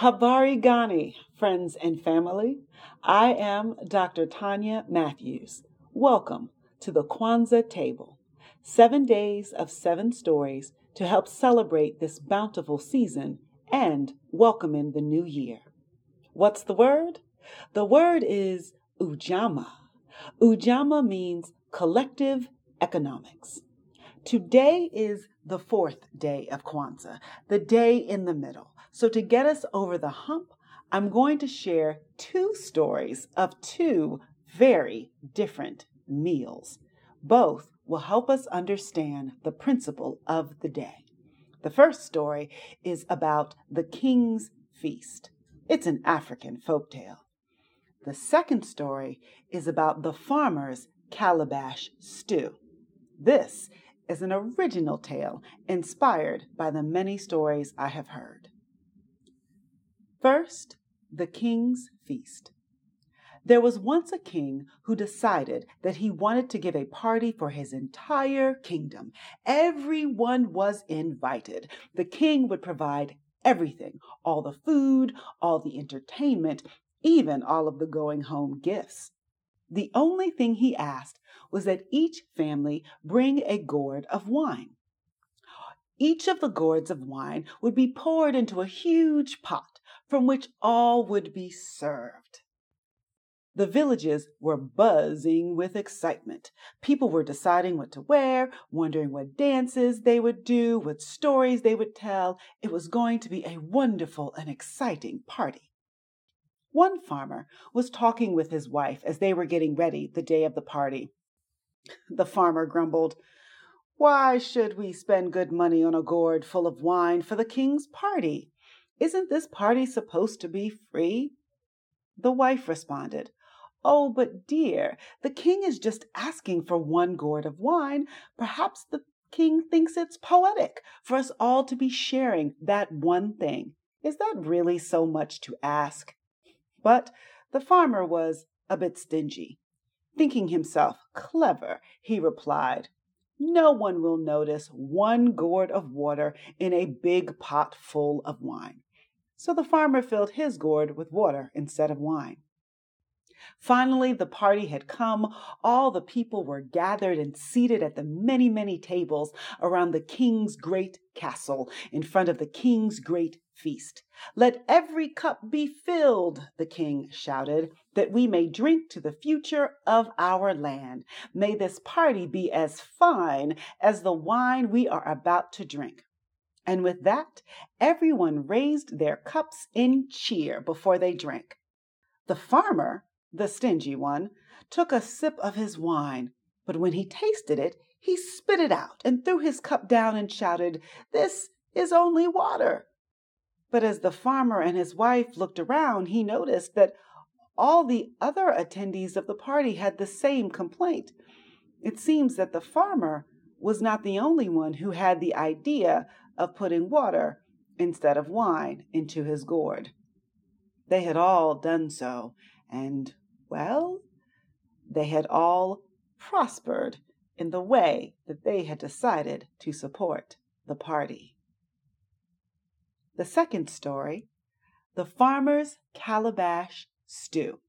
Habari Gani, friends and family. I am Dr. Tonya Matthews. Welcome to the Kwanzaa Table, seven days of seven stories to help celebrate this bountiful season and welcome in the new year. What's the word? The word is Ujamaa. Ujamaa means collective economics. Today is the fourth day of Kwanzaa, the day in the middle. So, to get us over the hump, I'm going to share two stories of two very different meals. Both will help us understand the principle of the day. The first story is about the King's Feast. It's an African folk tale. The second story is about the farmer's calabash stew. This is an original tale inspired by the many stories I have heard. First, the King's Feast. There was once a king who decided that he wanted to give a party for his entire kingdom. Everyone was invited. The king would provide everything all the food, all the entertainment, even all of the going home gifts. The only thing he asked was that each family bring a gourd of wine. Each of the gourds of wine would be poured into a huge pot from which all would be served. The villages were buzzing with excitement. People were deciding what to wear, wondering what dances they would do, what stories they would tell. It was going to be a wonderful and exciting party. One farmer was talking with his wife as they were getting ready the day of the party. The farmer grumbled, Why should we spend good money on a gourd full of wine for the king's party? Isn't this party supposed to be free? The wife responded, Oh, but dear, the king is just asking for one gourd of wine. Perhaps the king thinks it's poetic for us all to be sharing that one thing. Is that really so much to ask? But the farmer was a bit stingy. Thinking himself clever, he replied, No one will notice one gourd of water in a big pot full of wine. So the farmer filled his gourd with water instead of wine. Finally, the party had come. All the people were gathered and seated at the many, many tables around the king's great castle in front of the king's great feast. Let every cup be filled, the king shouted, that we may drink to the future of our land. May this party be as fine as the wine we are about to drink. And with that, everyone raised their cups in cheer before they drank. The farmer the stingy one, took a sip of his wine, but when he tasted it, he spit it out and threw his cup down and shouted, This is only water. But as the farmer and his wife looked around, he noticed that all the other attendees of the party had the same complaint. It seems that the farmer was not the only one who had the idea of putting water instead of wine into his gourd. They had all done so, and well, they had all prospered in the way that they had decided to support the party. The second story The Farmer's Calabash Stew.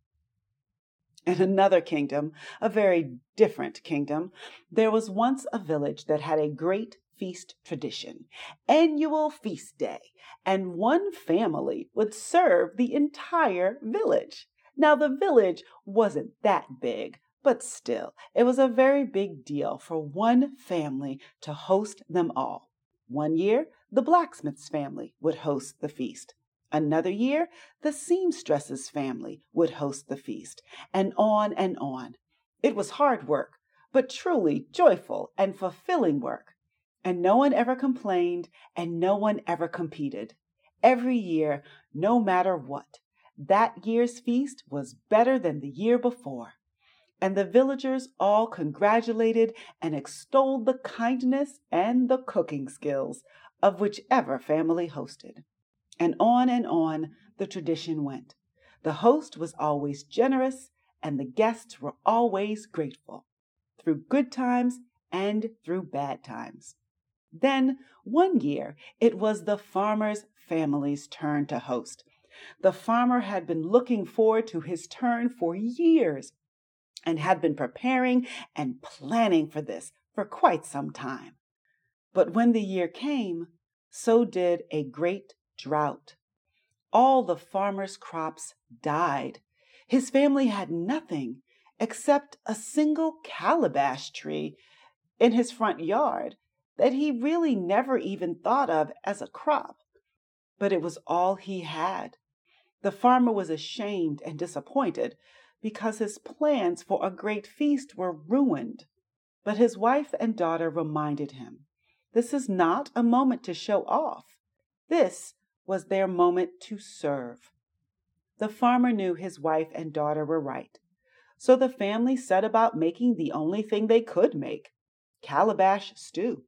In another kingdom, a very different kingdom, there was once a village that had a great feast tradition, annual feast day, and one family would serve the entire village. Now, the village wasn't that big, but still, it was a very big deal for one family to host them all. One year, the blacksmith's family would host the feast. Another year, the seamstress's family would host the feast, and on and on. It was hard work, but truly joyful and fulfilling work. And no one ever complained, and no one ever competed. Every year, no matter what, that year's feast was better than the year before, and the villagers all congratulated and extolled the kindness and the cooking skills of whichever family hosted. And on and on the tradition went. The host was always generous, and the guests were always grateful, through good times and through bad times. Then, one year, it was the farmer's family's turn to host The farmer had been looking forward to his turn for years and had been preparing and planning for this for quite some time. But when the year came, so did a great drought. All the farmer's crops died. His family had nothing except a single calabash tree in his front yard that he really never even thought of as a crop. But it was all he had. The farmer was ashamed and disappointed because his plans for a great feast were ruined. But his wife and daughter reminded him this is not a moment to show off. This was their moment to serve. The farmer knew his wife and daughter were right. So the family set about making the only thing they could make calabash stew.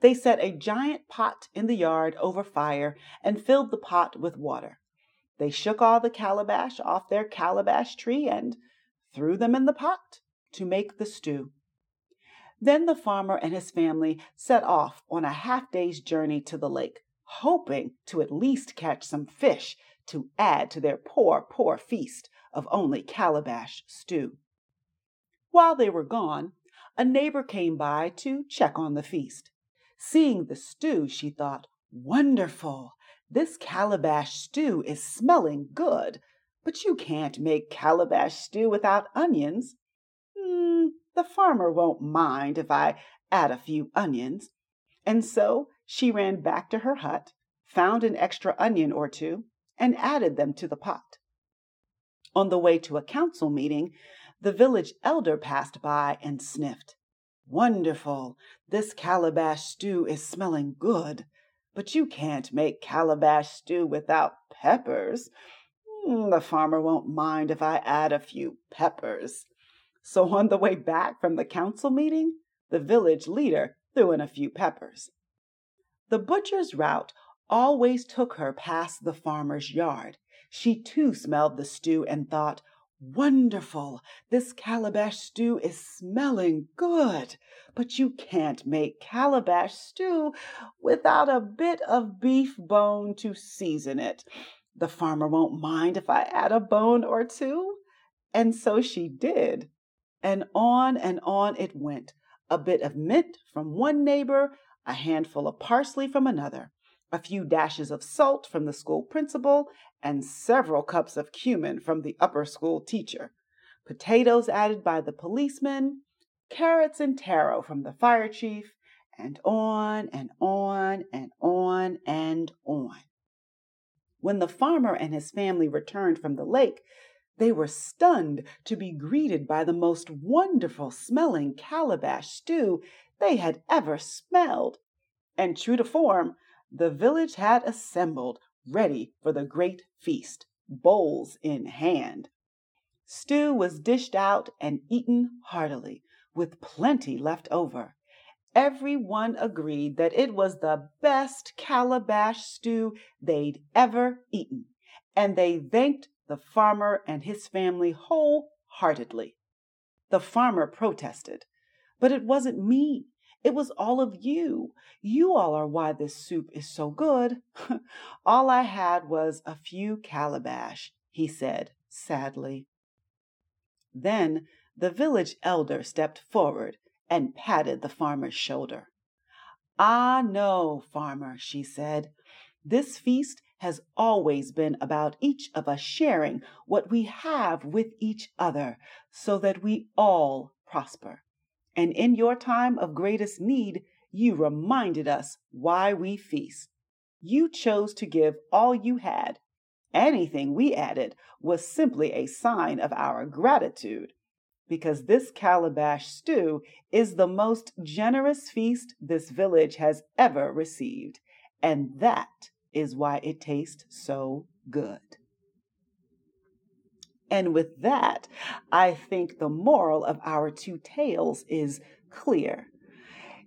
They set a giant pot in the yard over fire and filled the pot with water. They shook all the calabash off their calabash tree and threw them in the pot to make the stew. Then the farmer and his family set off on a half day's journey to the lake, hoping to at least catch some fish to add to their poor, poor feast of only calabash stew. While they were gone, a neighbor came by to check on the feast. Seeing the stew, she thought, Wonderful! This calabash stew is smelling good, but you can't make calabash stew without onions. Mm, the farmer won't mind if I add a few onions. And so she ran back to her hut, found an extra onion or two, and added them to the pot. On the way to a council meeting, the village elder passed by and sniffed. Wonderful! This calabash stew is smelling good, but you can't make calabash stew without peppers. Mm, the farmer won't mind if I add a few peppers. So on the way back from the council meeting, the village leader threw in a few peppers. The butcher's route always took her past the farmer's yard. She too smelled the stew and thought, Wonderful! This calabash stew is smelling good, but you can't make calabash stew without a bit of beef bone to season it. The farmer won't mind if I add a bone or two. And so she did. And on and on it went a bit of mint from one neighbor, a handful of parsley from another a few dashes of salt from the school principal, and several cups of cumin from the upper school teacher, potatoes added by the policeman, carrots and taro from the fire chief, and on and on and on and on. When the farmer and his family returned from the lake, they were stunned to be greeted by the most wonderful smelling calabash stew they had ever smelled. And true to form, the village had assembled, ready for the great feast, bowls in hand. Stew was dished out and eaten heartily, with plenty left over. Every one agreed that it was the best calabash stew they'd ever eaten, and they thanked the farmer and his family wholeheartedly. The farmer protested, but it wasn't me. It was all of you. You all are why this soup is so good. all I had was a few calabash, he said sadly. Then the village elder stepped forward and patted the farmer's shoulder. Ah, no, farmer, she said. This feast has always been about each of us sharing what we have with each other so that we all prosper and in your time of greatest need, you reminded us why we feast. You chose to give all you had. Anything we added was simply a sign of our gratitude, because this calabash stew is the most generous feast this village has ever received, and that is why it tastes so good. And with that, I think the moral of our two tales is clear.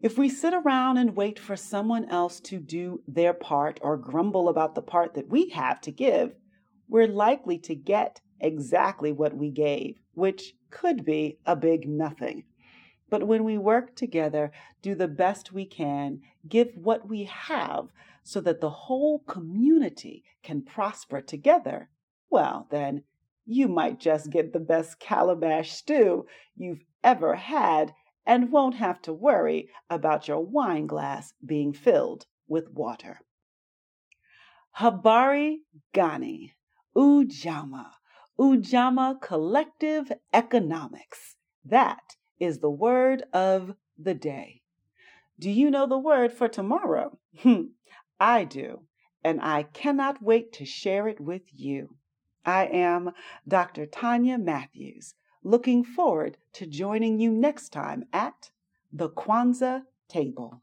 If we sit around and wait for someone else to do their part or grumble about the part that we have to give, we're likely to get exactly what we gave, which could be a big nothing. But when we work together, do the best we can, give what we have so that the whole community can prosper together, well, then, you might just get the best calabash stew you've ever had and won't have to worry about your wine glass being filled with water. Habari Gani, Ujamaa, Ujamaa Collective Economics. That is the word of the day. Do you know the word for tomorrow? Hmm, I do, and I cannot wait to share it with you. I am Dr. Tonya Matthews, looking forward to joining you next time at the Kwanzaa table.